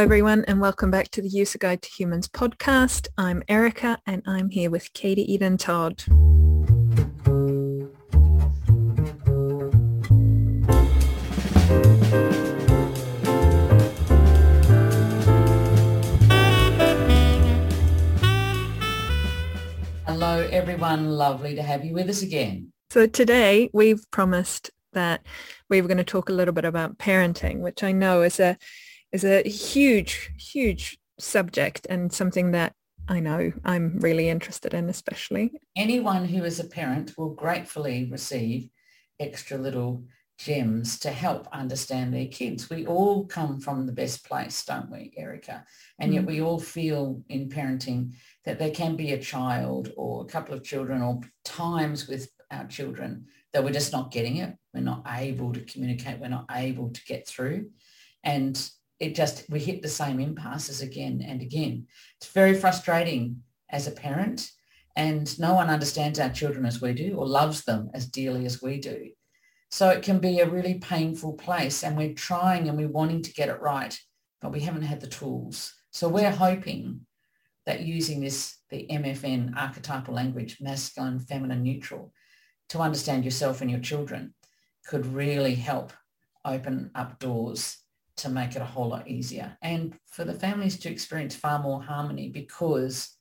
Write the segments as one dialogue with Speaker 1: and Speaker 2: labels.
Speaker 1: everyone, and welcome back to the User Guide to Humans podcast. I'm Erica, and I'm here with Katie Eden Todd.
Speaker 2: Hello, everyone. Lovely to have you with us again.
Speaker 1: So today we've promised that we were going to talk a little bit about parenting, which I know is a is a huge, huge subject and something that I know I'm really interested in, especially.
Speaker 2: Anyone who is a parent will gratefully receive extra little gems to help understand their kids. We all come from the best place, don't we, Erica? And yet mm. we all feel in parenting that there can be a child or a couple of children or times with our children that we're just not getting it. We're not able to communicate. We're not able to get through. And it just, we hit the same impasses again and again. It's very frustrating as a parent and no one understands our children as we do or loves them as dearly as we do. So it can be a really painful place and we're trying and we're wanting to get it right, but we haven't had the tools. So we're hoping that using this, the MFN archetypal language, masculine, feminine, neutral, to understand yourself and your children could really help open up doors to make it a whole lot easier and for the families to experience far more harmony because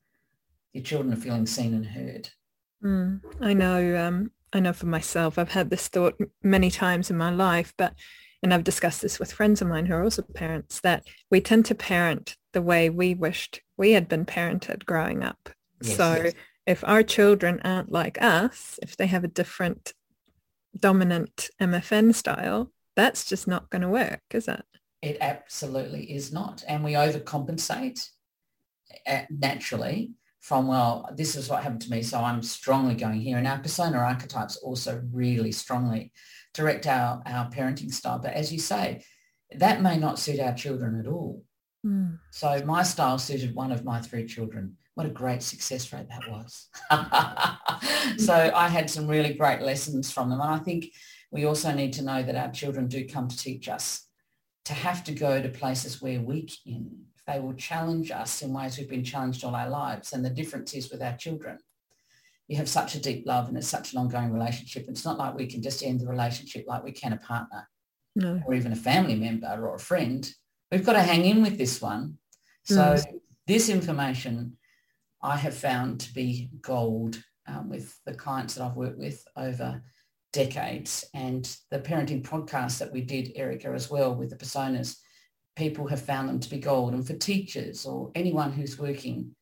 Speaker 2: your children are feeling seen and heard.
Speaker 1: Mm, I know. Um, I know for myself, I've had this thought many times in my life, but and I've discussed this with friends of mine who are also parents that we tend to parent the way we wished we had been parented growing up. Yes, so yes. if our children aren't like us, if they have a different dominant MFN style, that's just not going to work, is it?
Speaker 2: It absolutely is not. And we overcompensate uh, naturally from, well, this is what happened to me, so I'm strongly going here. And our persona archetypes also really strongly direct our, our parenting style. But as you say, that may not suit our children at all. Mm. So my style suited one of my three children. What a great success rate that was. so I had some really great lessons from them. And I think we also need to know that our children do come to teach us to have to go to places where we're weak in. They will challenge us in ways we've been challenged all our lives. And the difference is with our children. You have such a deep love and it's such an ongoing relationship. It's not like we can just end the relationship like we can a partner no. or even a family member or a friend. We've got to hang in with this one. So mm. this information I have found to be gold um, with the clients that I've worked with over decades. And the parenting podcast that we did, Erica, as well, with the personas, people have found them to be gold. And for teachers or anyone who's working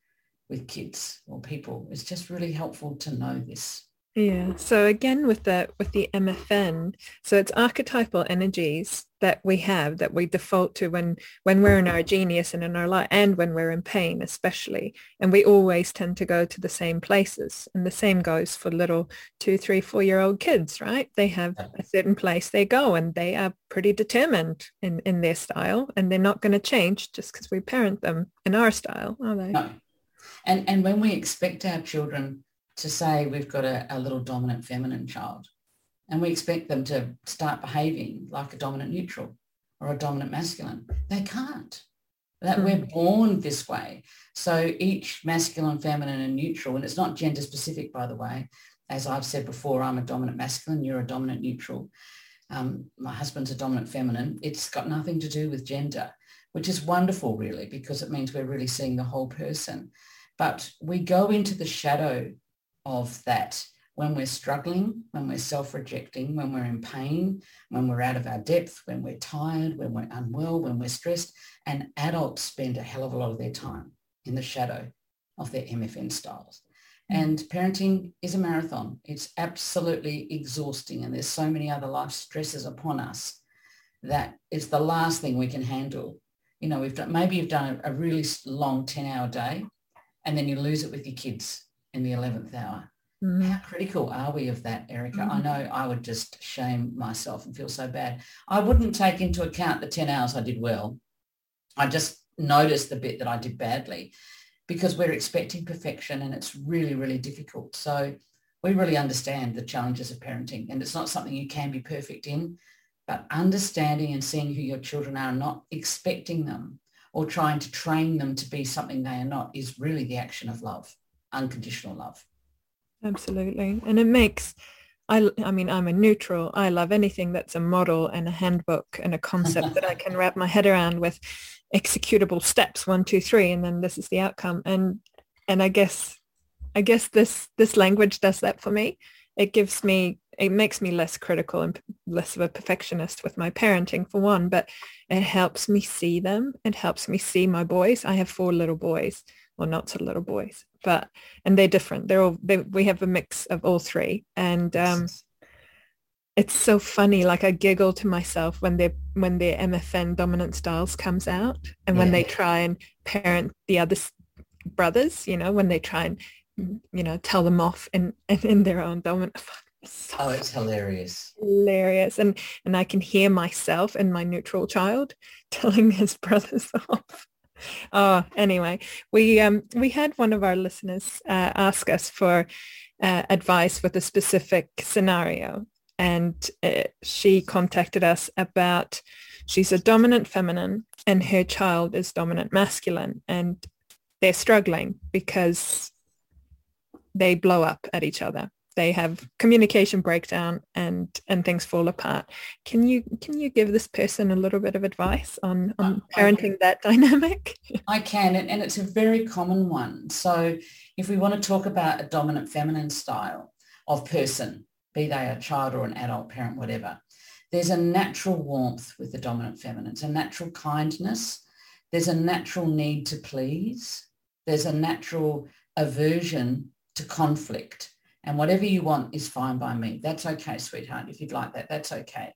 Speaker 2: with kids or people, it's just really helpful to know this.
Speaker 1: Yeah. So again, with the with the MFN, so it's archetypal energies that we have that we default to when when we're in our genius and in our life and when we're in pain especially and we always tend to go to the same places and the same goes for little two three four year old kids right they have a certain place they go and they are pretty determined in in their style and they're not going to change just because we parent them in our style are they no.
Speaker 2: and and when we expect our children to say we've got a, a little dominant feminine child and we expect them to start behaving like a dominant neutral or a dominant masculine. They can't. That we're hmm. born this way. So each masculine, feminine and neutral, and it's not gender specific, by the way. As I've said before, I'm a dominant masculine, you're a dominant neutral. Um, my husband's a dominant feminine. It's got nothing to do with gender, which is wonderful, really, because it means we're really seeing the whole person. But we go into the shadow of that when we're struggling, when we're self-rejecting, when we're in pain, when we're out of our depth, when we're tired, when we're unwell, when we're stressed. And adults spend a hell of a lot of their time in the shadow of their MFN styles. And parenting is a marathon. It's absolutely exhausting. And there's so many other life stresses upon us that it's the last thing we can handle. You know, we've done, maybe you've done a, a really long 10 hour day and then you lose it with your kids in the 11th hour Mm-hmm. How critical are we of that, Erica? Mm-hmm. I know I would just shame myself and feel so bad. I wouldn't take into account the 10 hours I did well. I just noticed the bit that I did badly because we're expecting perfection and it's really, really difficult. So we really understand the challenges of parenting and it's not something you can be perfect in, but understanding and seeing who your children are, not expecting them or trying to train them to be something they are not is really the action of love, unconditional love.
Speaker 1: Absolutely. And it makes, I, I mean, I'm a neutral. I love anything that's a model and a handbook and a concept that I can wrap my head around with executable steps, one, two, three, and then this is the outcome. And, and I guess, I guess this, this language does that for me. It gives me it makes me less critical and less of a perfectionist with my parenting for one, but it helps me see them. It helps me see my boys. I have four little boys, well, not so little boys, but, and they're different. They're all, they, we have a mix of all three. And um, it's so funny. Like I giggle to myself when they when their MFN dominant styles comes out and yeah. when they try and parent the other brothers, you know, when they try and, you know, tell them off in, in, in their own dominant
Speaker 2: oh, it's hilarious.
Speaker 1: Hilarious. And and I can hear myself and my neutral child telling his brothers off. Oh, anyway, we um we had one of our listeners uh, ask us for uh, advice with a specific scenario, and uh, she contacted us about she's a dominant feminine and her child is dominant masculine, and they're struggling because they blow up at each other they have communication breakdown and and things fall apart. Can you can you give this person a little bit of advice on on uh, parenting that dynamic?
Speaker 2: I can, and, and it's a very common one. So if we want to talk about a dominant feminine style of person, be they a child or an adult parent, whatever, there's a natural warmth with the dominant feminine. It's a natural kindness. There's a natural need to please. There's a natural aversion to conflict and whatever you want is fine by me. That's okay, sweetheart. If you'd like that, that's okay.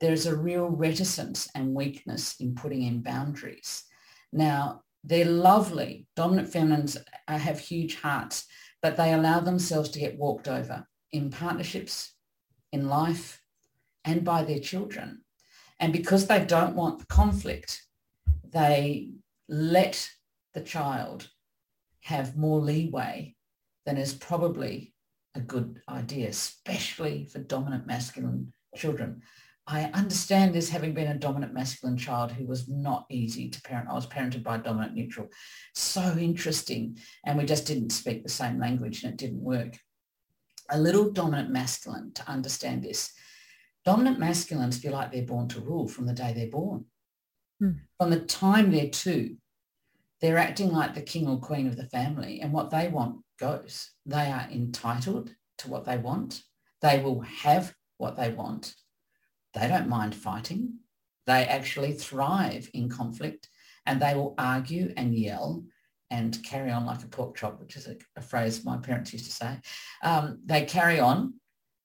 Speaker 2: There's a real reticence and weakness in putting in boundaries. Now, they're lovely. Dominant feminines have huge hearts, but they allow themselves to get walked over in partnerships, in life, and by their children. And because they don't want conflict, they let the child have more leeway than is probably a good idea, especially for dominant masculine children. I understand this having been a dominant masculine child who was not easy to parent. I was parented by dominant neutral. So interesting. And we just didn't speak the same language and it didn't work. A little dominant masculine to understand this. Dominant masculines feel like they're born to rule from the day they're born. Hmm. From the time they're two, they're acting like the king or queen of the family and what they want goes. They are entitled to what they want. They will have what they want. They don't mind fighting. They actually thrive in conflict and they will argue and yell and carry on like a pork chop, which is a, a phrase my parents used to say. Um, they carry on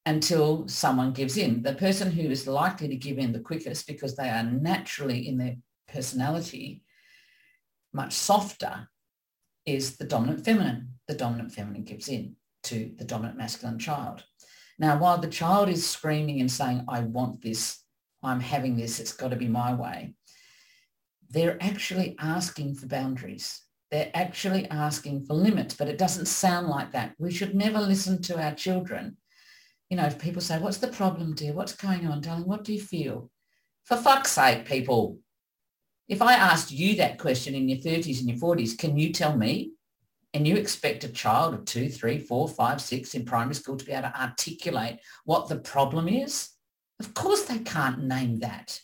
Speaker 2: until someone gives in. The person who is likely to give in the quickest because they are naturally in their personality much softer is the dominant feminine. The dominant feminine gives in to the dominant masculine child. Now, while the child is screaming and saying, I want this, I'm having this, it's got to be my way, they're actually asking for boundaries. They're actually asking for limits, but it doesn't sound like that. We should never listen to our children. You know, if people say, what's the problem, dear? What's going on, darling? What do you feel? For fuck's sake, people, if I asked you that question in your 30s and your 40s, can you tell me? And you expect a child of two, three, four, five, six in primary school to be able to articulate what the problem is? Of course they can't name that.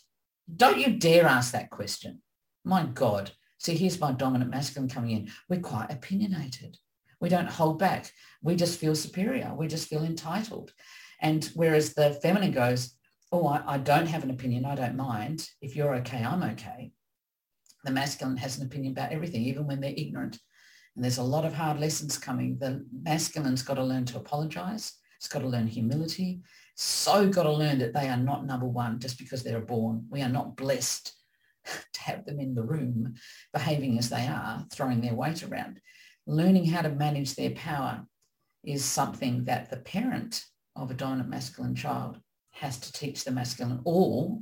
Speaker 2: Don't you dare ask that question. My God. See, here's my dominant masculine coming in. We're quite opinionated. We don't hold back. We just feel superior. We just feel entitled. And whereas the feminine goes, oh, I, I don't have an opinion. I don't mind. If you're okay, I'm okay the masculine has an opinion about everything, even when they're ignorant. And there's a lot of hard lessons coming. The masculine's got to learn to apologize. It's got to learn humility. So got to learn that they are not number one just because they're born. We are not blessed to have them in the room behaving as they are, throwing their weight around. Learning how to manage their power is something that the parent of a dominant masculine child has to teach the masculine or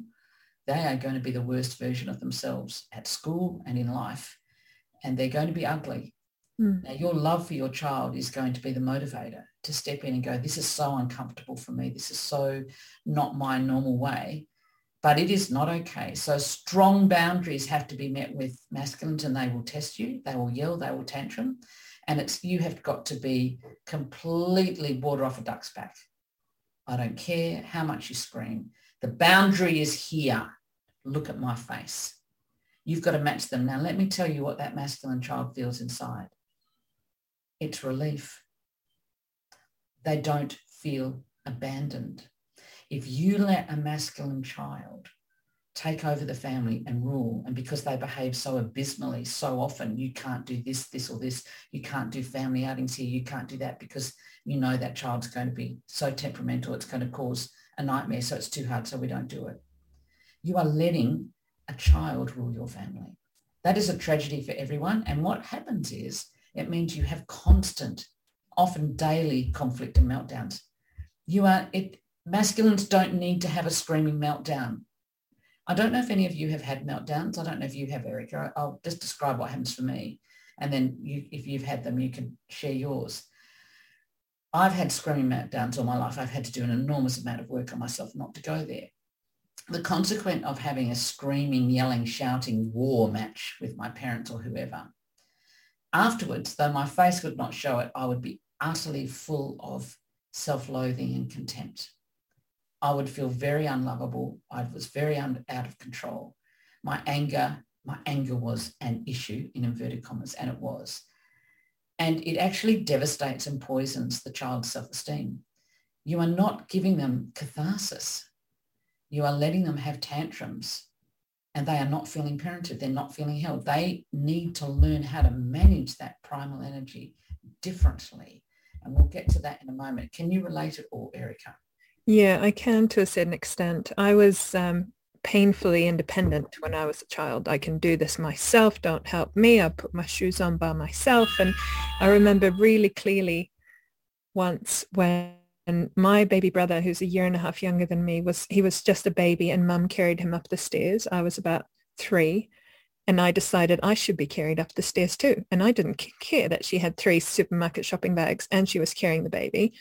Speaker 2: they are going to be the worst version of themselves at school and in life. And they're going to be ugly. Mm. Now, your love for your child is going to be the motivator to step in and go, this is so uncomfortable for me. This is so not my normal way. but it is not okay. So strong boundaries have to be met with masculines and they will test you. They will yell, they will tantrum. And it's you have got to be completely water off a duck's back. I don't care how much you scream. The boundary is here. Look at my face. You've got to match them. Now, let me tell you what that masculine child feels inside. It's relief. They don't feel abandoned. If you let a masculine child take over the family and rule, and because they behave so abysmally so often, you can't do this, this or this, you can't do family outings here, you can't do that because you know that child's going to be so temperamental, it's going to cause a nightmare, so it's too hard, so we don't do it. You are letting a child rule your family. That is a tragedy for everyone. And what happens is it means you have constant, often daily conflict and meltdowns. You are, it, masculines don't need to have a screaming meltdown. I don't know if any of you have had meltdowns. I don't know if you have, Erica. I'll just describe what happens for me. And then you, if you've had them, you can share yours. I've had screaming meltdowns all my life. I've had to do an enormous amount of work on myself not to go there. The consequent of having a screaming, yelling, shouting war match with my parents or whoever. Afterwards, though my face would not show it, I would be utterly full of self-loathing and contempt. I would feel very unlovable. I was very un- out of control. My anger, my anger was an issue in inverted commas, and it was. And it actually devastates and poisons the child's self-esteem. You are not giving them catharsis. You are letting them have tantrums and they are not feeling parented. They're not feeling held. They need to learn how to manage that primal energy differently. And we'll get to that in a moment. Can you relate at all, Erica?
Speaker 1: Yeah, I can to a certain extent. I was um, painfully independent when I was a child. I can do this myself. Don't help me. I put my shoes on by myself. And I remember really clearly once when my baby brother, who's a year and a half younger than me, was he was just a baby and mum carried him up the stairs. I was about three and I decided I should be carried up the stairs too. And I didn't care that she had three supermarket shopping bags and she was carrying the baby.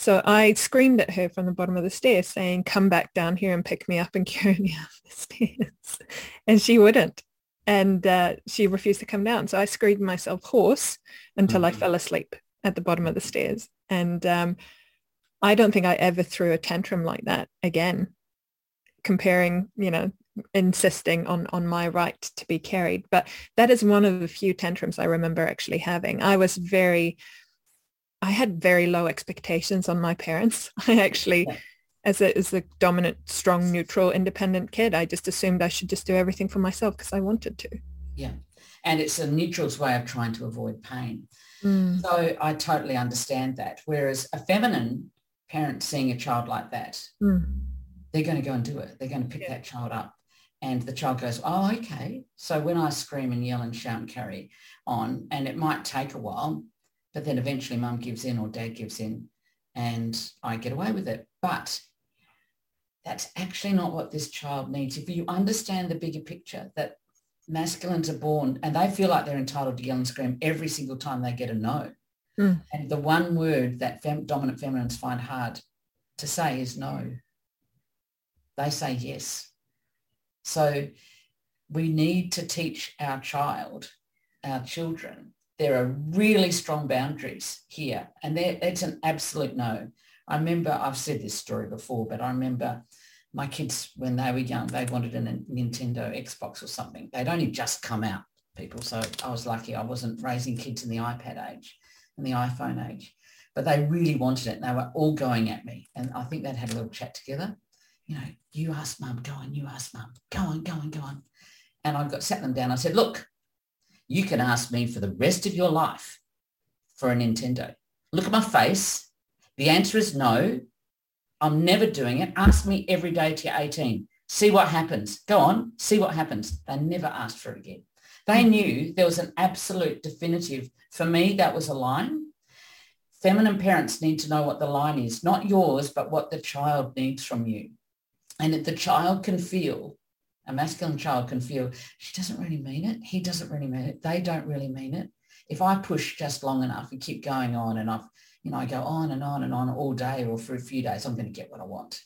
Speaker 1: So I screamed at her from the bottom of the stairs saying, come back down here and pick me up and carry me up the stairs. and she wouldn't. And uh, she refused to come down. So I screamed myself hoarse until mm-hmm. I fell asleep at the bottom of the stairs. And um, I don't think I ever threw a tantrum like that again, comparing, you know, insisting on on my right to be carried. But that is one of the few tantrums I remember actually having. I was very I had very low expectations on my parents. I actually, yeah. as a as a dominant, strong, neutral, independent kid, I just assumed I should just do everything for myself because I wanted to.
Speaker 2: Yeah, and it's a neutral's way of trying to avoid pain. Mm. So I totally understand that. Whereas a feminine parent seeing a child like that, mm. they're going to go and do it. They're going to pick yeah. that child up. And the child goes, oh, okay. So when I scream and yell and shout and carry on, and it might take a while, but then eventually mum gives in or dad gives in and I get away with it. But that's actually not what this child needs. If you understand the bigger picture that masculines are born and they feel like they're entitled to yell and scream every single time they get a no. Mm. And the one word that fem- dominant feminines find hard to say is no. They say yes. So we need to teach our child, our children, there are really strong boundaries here and it's an absolute no. I remember, I've said this story before, but I remember my kids, when they were young, they wanted a Nintendo Xbox or something. They'd only just come out, people. So I was lucky I wasn't raising kids in the iPad age and the iPhone age. But they really wanted it and they were all going at me. And I think they'd had a little chat together. You know, you ask mum, go on, you ask mum, go on, go on, go on. And I got sat them down. I said, look, you can ask me for the rest of your life for a Nintendo. Look at my face. The answer is no. I'm never doing it. Ask me every day till you're 18. See what happens. Go on, see what happens. They never asked for it again. They knew there was an absolute definitive. For me, that was a line. Feminine parents need to know what the line is, not yours, but what the child needs from you. And if the child can feel a masculine child can feel she doesn't really mean it. He doesn't really mean it. They don't really mean it. If I push just long enough and keep going on and I've, you know, I go on and on and on all day or for a few days, I'm going to get what I want.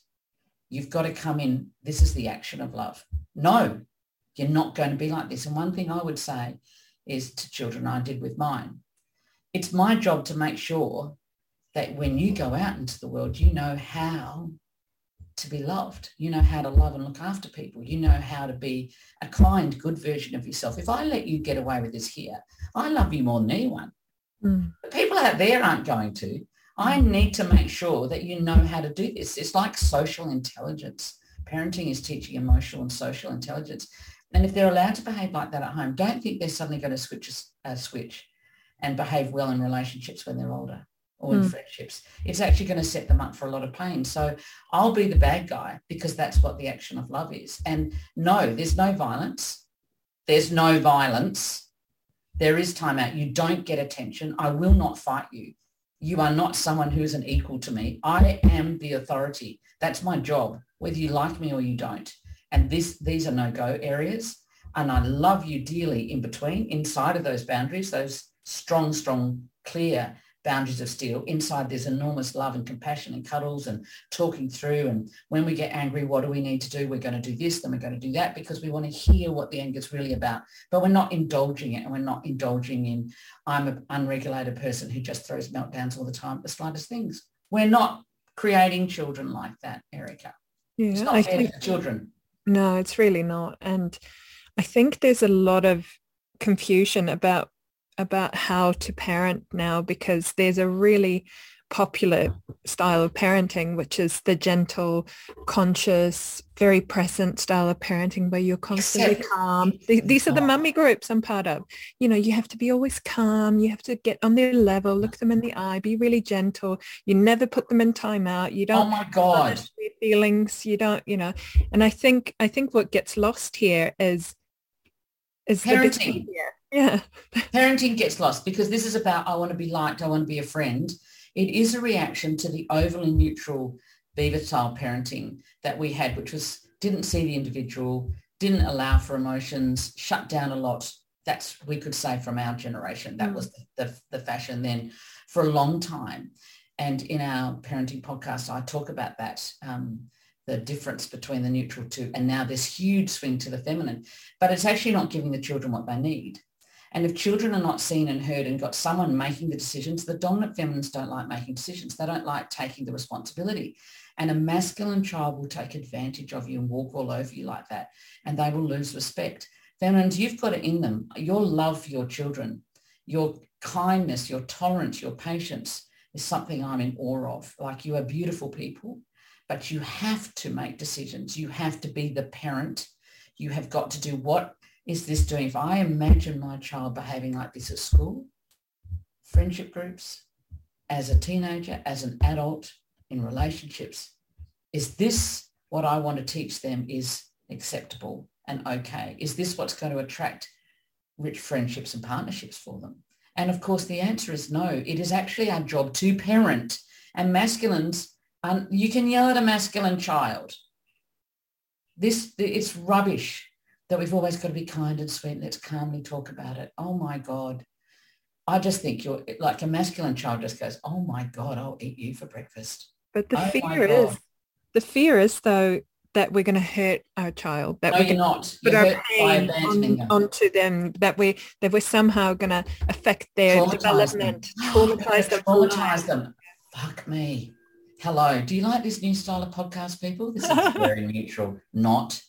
Speaker 2: You've got to come in. This is the action of love. No, you're not going to be like this. And one thing I would say is to children I did with mine, it's my job to make sure that when you go out into the world, you know how to be loved. You know how to love and look after people. You know how to be a kind, good version of yourself. If I let you get away with this here, I love you more than anyone. Mm. But people out there aren't going to. I need to make sure that you know how to do this. It's like social intelligence. Parenting is teaching emotional and social intelligence. And if they're allowed to behave like that at home, don't think they're suddenly going to switch a switch and behave well in relationships when they're older or in mm. friendships. It's actually going to set them up for a lot of pain. So I'll be the bad guy because that's what the action of love is. And no, there's no violence. There's no violence. There is time out. You don't get attention. I will not fight you. You are not someone who is an equal to me. I am the authority. That's my job, whether you like me or you don't. And this, these are no-go areas. And I love you dearly in between, inside of those boundaries, those strong, strong, clear boundaries of steel. Inside there's enormous love and compassion and cuddles and talking through. And when we get angry, what do we need to do? We're going to do this, then we're going to do that because we want to hear what the anger is really about. But we're not indulging it and we're not indulging in I'm an unregulated person who just throws meltdowns all the time at the slightest things. We're not creating children like that, Erica. Yeah, it's not I fair think, children.
Speaker 1: No, it's really not. And I think there's a lot of confusion about about how to parent now because there's a really popular style of parenting, which is the gentle, conscious, very present style of parenting where you're constantly calm. These are the mummy groups I'm part of. You know, you have to be always calm. You have to get on their level, look them in the eye, be really gentle. You never put them in timeout. You don't.
Speaker 2: Oh my God.
Speaker 1: Feelings. You don't. You know. And I think I think what gets lost here is is
Speaker 2: parenting.
Speaker 1: The yeah.
Speaker 2: Parenting gets lost because this is about I want to be liked, I want to be a friend. It is a reaction to the overly neutral beaver style parenting that we had, which was didn't see the individual, didn't allow for emotions, shut down a lot. That's we could say from our generation. That mm. was the, the, the fashion then for a long time. And in our parenting podcast, I talk about that. Um, the difference between the neutral two and now this huge swing to the feminine but it's actually not giving the children what they need and if children are not seen and heard and got someone making the decisions, the dominant feminines don't like making decisions. They don't like taking the responsibility. And a masculine child will take advantage of you and walk all over you like that. And they will lose respect. Feminines, you've got it in them. Your love for your children, your kindness, your tolerance, your patience is something I'm in awe of. Like you are beautiful people, but you have to make decisions. You have to be the parent. You have got to do what is this doing? If I imagine my child behaving like this at school, friendship groups, as a teenager, as an adult, in relationships, is this what I want to teach them is acceptable and okay? Is this what's going to attract rich friendships and partnerships for them? And of course, the answer is no. It is actually our job to parent. And masculines, um, you can yell at a masculine child. This, it's rubbish that we've always got to be kind and sweet. Let's calmly talk about it. Oh my God. I just think you're like a masculine child just goes, oh my God, I'll eat you for breakfast.
Speaker 1: But the
Speaker 2: oh
Speaker 1: fear is, the fear is though that we're going to hurt our child. That
Speaker 2: no,
Speaker 1: we're
Speaker 2: you're not.
Speaker 1: Put
Speaker 2: you're
Speaker 1: our pain on, them. onto them. That we that we're somehow going to affect their traumatize development,
Speaker 2: them. traumatize them, traumatize them. Fuck me. Hello. Do you like this new style of podcast, people? This is very neutral. Not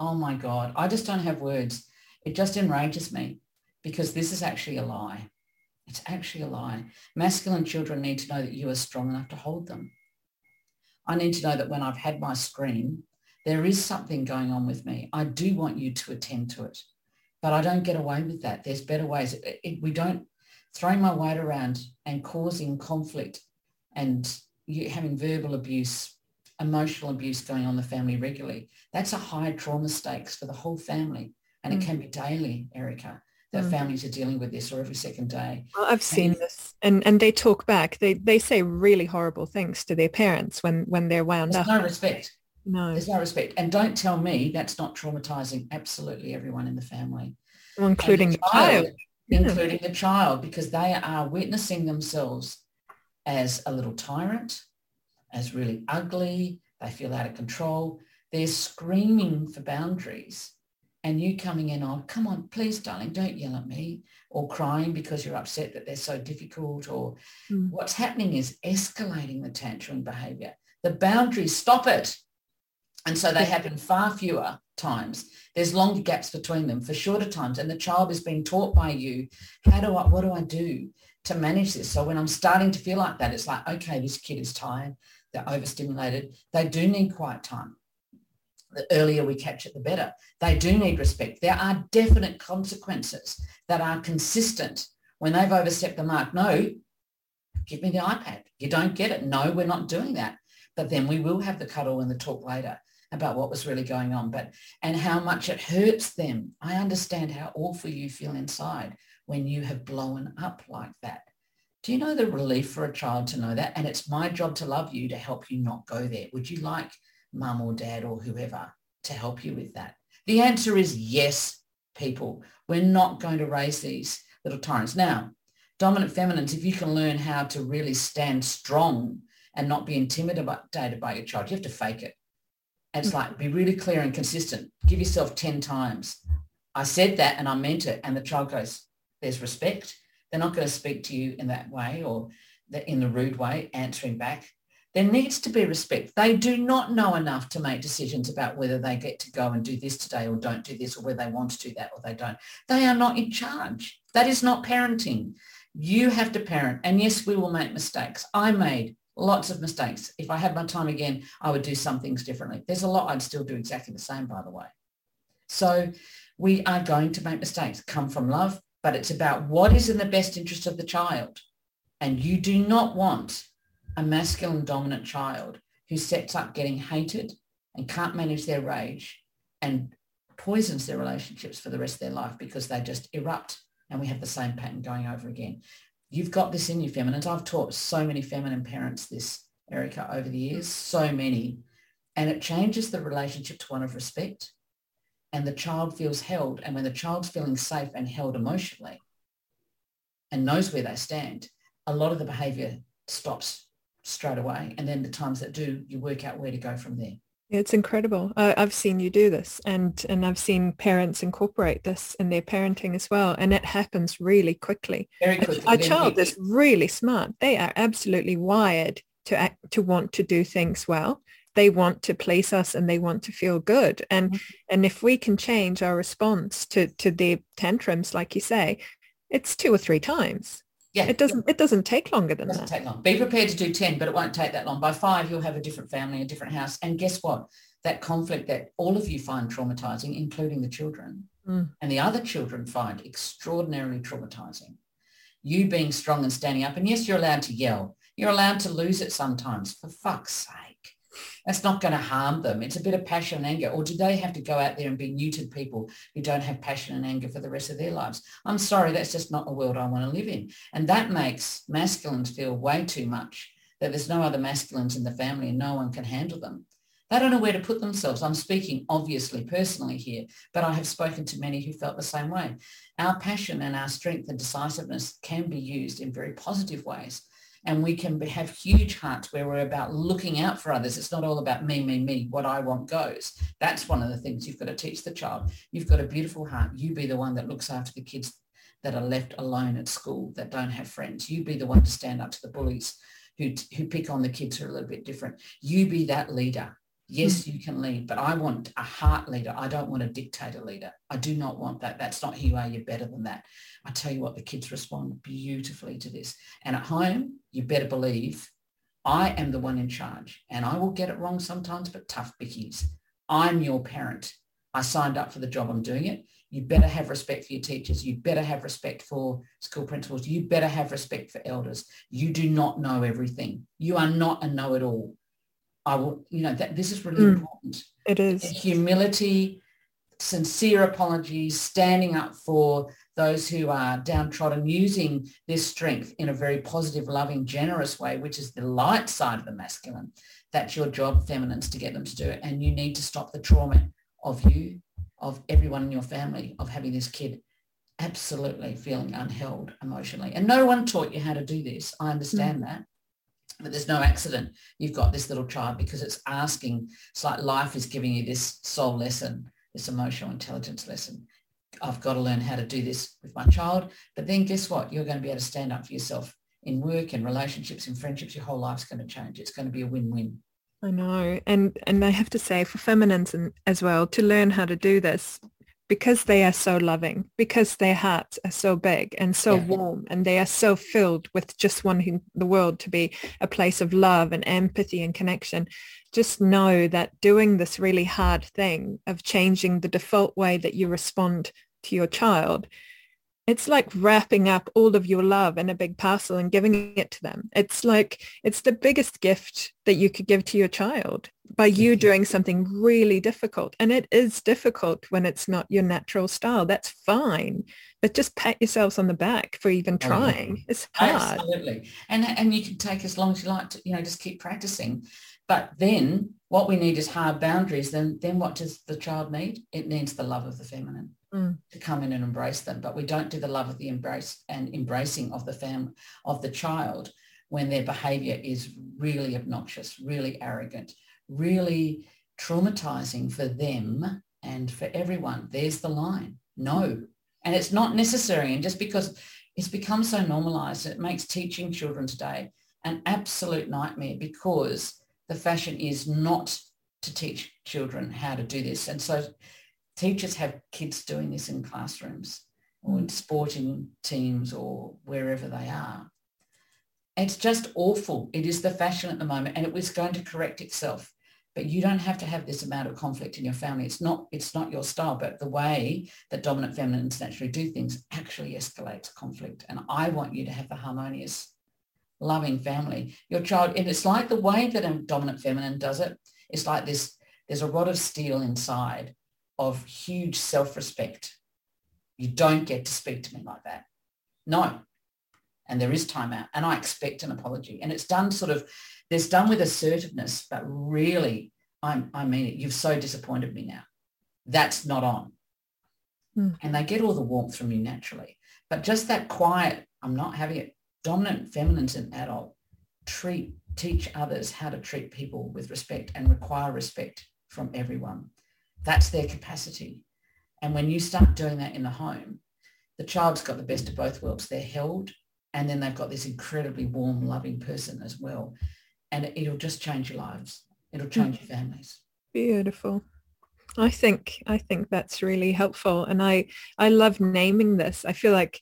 Speaker 2: oh my God, I just don't have words. It just enrages me because this is actually a lie. It's actually a lie. Masculine children need to know that you are strong enough to hold them. I need to know that when I've had my scream, there is something going on with me. I do want you to attend to it, but I don't get away with that. There's better ways. It, it, we don't throwing my weight around and causing conflict and you, having verbal abuse emotional abuse going on in the family regularly, that's a high trauma stakes for the whole family. And mm. it can be daily, Erica, that mm. families are dealing with this or every second day.
Speaker 1: Well, I've seen and, this and, and they talk back. They, they say really horrible things to their parents when, when they're wound up.
Speaker 2: there's no respect.
Speaker 1: No.
Speaker 2: There's no respect. And don't tell me that's not traumatizing absolutely everyone in the family.
Speaker 1: Well, including the, the child. child.
Speaker 2: Including the child, because they are witnessing themselves as a little tyrant, as really ugly, They feel out of control. They're screaming for boundaries and you coming in on, come on, please, darling, don't yell at me, or crying because you're upset that they're so difficult, or mm. what's happening is escalating the tantrum behavior. The boundaries stop it. And so they happen far fewer times. There's longer gaps between them for shorter times. And the child is being taught by you, how do I, what do I do to manage this? So when I'm starting to feel like that, it's like, okay, this kid is tired. They're overstimulated. They do need quiet time the earlier we catch it, the better. They do need respect. There are definite consequences that are consistent when they've overstepped the mark. No, give me the iPad. You don't get it. No, we're not doing that. But then we will have the cuddle and the talk later about what was really going on, but and how much it hurts them. I understand how awful you feel inside when you have blown up like that. Do you know the relief for a child to know that? And it's my job to love you to help you not go there. Would you like mum or dad or whoever to help you with that? The answer is yes, people. We're not going to raise these little tyrants. Now, dominant feminines, if you can learn how to really stand strong and not be intimidated by your child, you have to fake it. it's like be really clear and consistent. Give yourself 10 times. I said that and I meant it. And the child goes, there's respect. They're not going to speak to you in that way or in the rude way, answering back. There needs to be respect. They do not know enough to make decisions about whether they get to go and do this today or don't do this or whether they want to do that or they don't. They are not in charge. That is not parenting. You have to parent. And yes, we will make mistakes. I made lots of mistakes. If I had my time again, I would do some things differently. There's a lot I'd still do exactly the same, by the way. So we are going to make mistakes, come from love, but it's about what is in the best interest of the child. And you do not want a masculine dominant child who sets up getting hated and can't manage their rage and poisons their relationships for the rest of their life because they just erupt and we have the same pattern going over again. You've got this in you feminines. I've taught so many feminine parents this, Erica, over the years, so many. And it changes the relationship to one of respect and the child feels held. And when the child's feeling safe and held emotionally and knows where they stand, a lot of the behavior stops straight away. And then the times that do, you work out where to go from there.
Speaker 1: It's incredible. I, I've seen you do this and, and I've seen parents incorporate this in their parenting as well. And it happens really quickly.
Speaker 2: Very quickly.
Speaker 1: Our child is really smart. They are absolutely wired to act, to want to do things well. They want to please us and they want to feel good. And, mm-hmm. and if we can change our response to, to their tantrums, like you say, it's two or three times. Yeah. It doesn't it doesn't take longer than
Speaker 2: doesn't
Speaker 1: that.
Speaker 2: take long. Be prepared to do 10, but it won't take that long. By five, you'll have a different family, a different house. And guess what? That conflict that all of you find traumatizing, including the children, mm. and the other children find extraordinarily traumatizing. You being strong and standing up. And yes, you're allowed to yell. You're allowed to lose it sometimes, for fuck's sake. That's not going to harm them. It's a bit of passion and anger. Or do they have to go out there and be neutered people who don't have passion and anger for the rest of their lives? I'm sorry, that's just not a world I want to live in. And that makes masculines feel way too much, that there's no other masculines in the family and no one can handle them. They don't know where to put themselves. I'm speaking obviously personally here, but I have spoken to many who felt the same way. Our passion and our strength and decisiveness can be used in very positive ways and we can have huge hearts where we're about looking out for others. It's not all about me, me, me, what I want goes. That's one of the things you've got to teach the child. You've got a beautiful heart. You be the one that looks after the kids that are left alone at school, that don't have friends. You be the one to stand up to the bullies who, who pick on the kids who are a little bit different. You be that leader. Yes, hmm. you can lead, but I want a heart leader. I don't want a dictator leader. I do not want that. That's not who you are. You're better than that. I tell you what, the kids respond beautifully to this. And at home, you better believe I am the one in charge. And I will get it wrong sometimes, but tough bickies. I'm your parent. I signed up for the job. I'm doing it. You better have respect for your teachers. You better have respect for school principals. You better have respect for elders. You do not know everything. You are not a know-it-all. I will, you know, that this is really mm, important.
Speaker 1: It is.
Speaker 2: Humility, sincere apologies, standing up for those who are downtrodden, using this strength in a very positive, loving, generous way, which is the light side of the masculine. That's your job, feminines, to get them to do it. And you need to stop the trauma of you, of everyone in your family, of having this kid absolutely feeling unheld emotionally. And no one taught you how to do this. I understand mm. that. But there's no accident. You've got this little child because it's asking, it's like life is giving you this soul lesson, this emotional intelligence lesson. I've got to learn how to do this with my child. But then guess what? You're going to be able to stand up for yourself in work and relationships and friendships. Your whole life's going to change. It's going to be a win-win.
Speaker 1: I know. And and I have to say for feminines and, as well, to learn how to do this, because they are so loving, because their hearts are so big and so yeah. warm, and they are so filled with just wanting the world to be a place of love and empathy and connection, just know that doing this really hard thing of changing the default way that you respond to your child it's like wrapping up all of your love in a big parcel and giving it to them. It's like, it's the biggest gift that you could give to your child by you doing something really difficult. And it is difficult when it's not your natural style. That's fine. But just pat yourselves on the back for even trying. Oh, yeah. It's hard.
Speaker 2: Absolutely. And, and you can take as long as you like to, you know, just keep practicing. But then what we need is hard boundaries. Then, then what does the child need? It needs the love of the feminine mm. to come in and embrace them. But we don't do the love of the embrace and embracing of the fam of the child when their behavior is really obnoxious, really arrogant, really traumatizing for them and for everyone. There's the line. No. And it's not necessary. And just because it's become so normalized, it makes teaching children today an absolute nightmare because the fashion is not to teach children how to do this. And so teachers have kids doing this in classrooms or in sporting teams or wherever they are. It's just awful. It is the fashion at the moment and it was going to correct itself. But you don't have to have this amount of conflict in your family. It's not, it's not your style, but the way that dominant feminines naturally do things actually escalates conflict. And I want you to have a harmonious, loving family. Your child, and it's like the way that a dominant feminine does it. It's like this, there's a rod of steel inside of huge self-respect. You don't get to speak to me like that. No. And there is time out. And I expect an apology. And it's done sort of, there's done with assertiveness, but really, I'm, I mean it, you've so disappointed me now. That's not on. Mm. And they get all the warmth from you naturally. But just that quiet, I'm not having it. Dominant feminines and adult treat, teach others how to treat people with respect and require respect from everyone. That's their capacity. And when you start doing that in the home, the child's got the best of both worlds. They're held and then they've got this incredibly warm, loving person as well. And it'll just change your lives. It'll change your families.
Speaker 1: Beautiful. I think I think that's really helpful. And I I love naming this. I feel like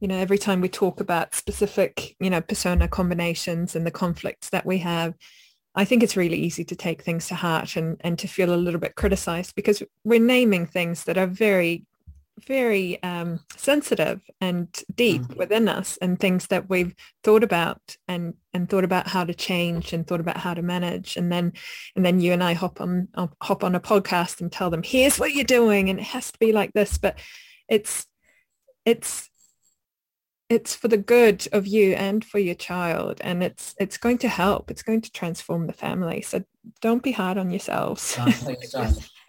Speaker 1: you know every time we talk about specific you know persona combinations and the conflicts that we have I think it's really easy to take things to heart and, and to feel a little bit criticized because we're naming things that are very, very um, sensitive and deep mm-hmm. within us and things that we've thought about and, and thought about how to change and thought about how to manage. And then, and then you and I hop on, hop on a podcast and tell them, here's what you're doing. And it has to be like this, but it's, it's it's for the good of you and for your child and it's it's going to help. It's going to transform the family. So don't be hard on yourselves.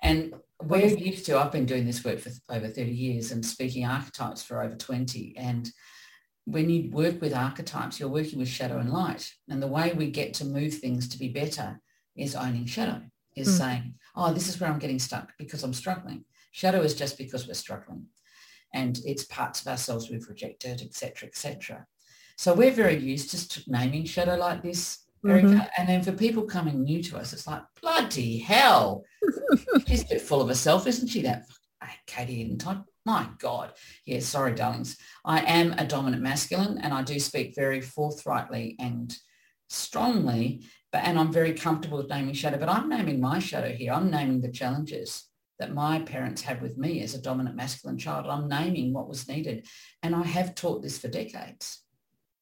Speaker 2: And we're used to i've been doing this work for over 30 years and speaking archetypes for over 20 and when you work with archetypes you're working with shadow and light. And the way we get to move things to be better is owning shadow is mm. saying oh this is where i'm getting stuck because i'm struggling. Shadow is just because we're struggling and it's parts of ourselves we've rejected, etc., etc. So we're very used to naming shadow like this. Mm-hmm. And then for people coming new to us, it's like, bloody hell. She's a bit full of herself, isn't she? That Katie Eden type. My God. Yeah, sorry, darlings. I am a dominant masculine and I do speak very forthrightly and strongly, but and I'm very comfortable with naming shadow, but I'm naming my shadow here. I'm naming the challenges that my parents had with me as a dominant masculine child. I'm naming what was needed. And I have taught this for decades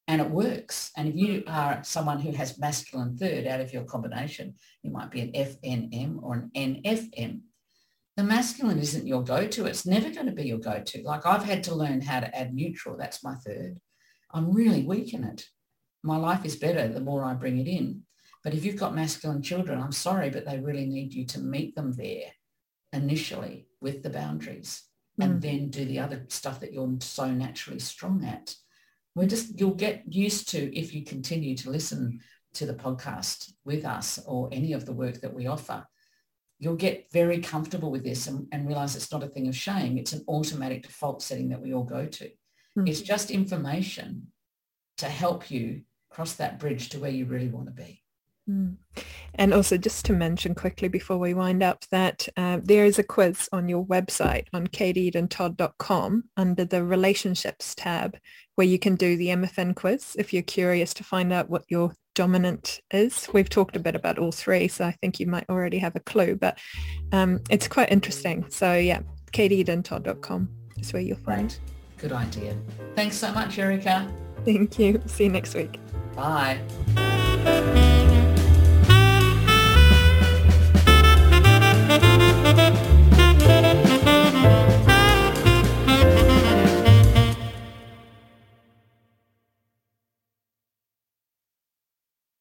Speaker 2: and it works. And if you are someone who has masculine third out of your combination, you might be an FNM or an NFM. The masculine isn't your go-to. It's never going to be your go-to. Like I've had to learn how to add neutral. That's my third. I'm really weak in it. My life is better the more I bring it in. But if you've got masculine children, I'm sorry, but they really need you to meet them there initially with the boundaries mm. and then do the other stuff that you're so naturally strong at. We're just, you'll get used to, if you continue to listen to the podcast with us or any of the work that we offer, you'll get very comfortable with this and, and realize it's not a thing of shame. It's an automatic default setting that we all go to. Mm-hmm. It's just information to help you cross that bridge to where you really want to be.
Speaker 1: Mm. And also just to mention quickly before we wind up that uh, there is a quiz on your website on katieedentodd.com under the relationships tab where you can do the MFN quiz if you're curious to find out what your dominant is. We've talked a bit about all three, so I think you might already have a clue, but um, it's quite interesting. So yeah, katieedentodd.com is where you'll find. Right.
Speaker 2: Good idea. Thanks so much, Erica.
Speaker 1: Thank you. See you next week.
Speaker 2: Bye.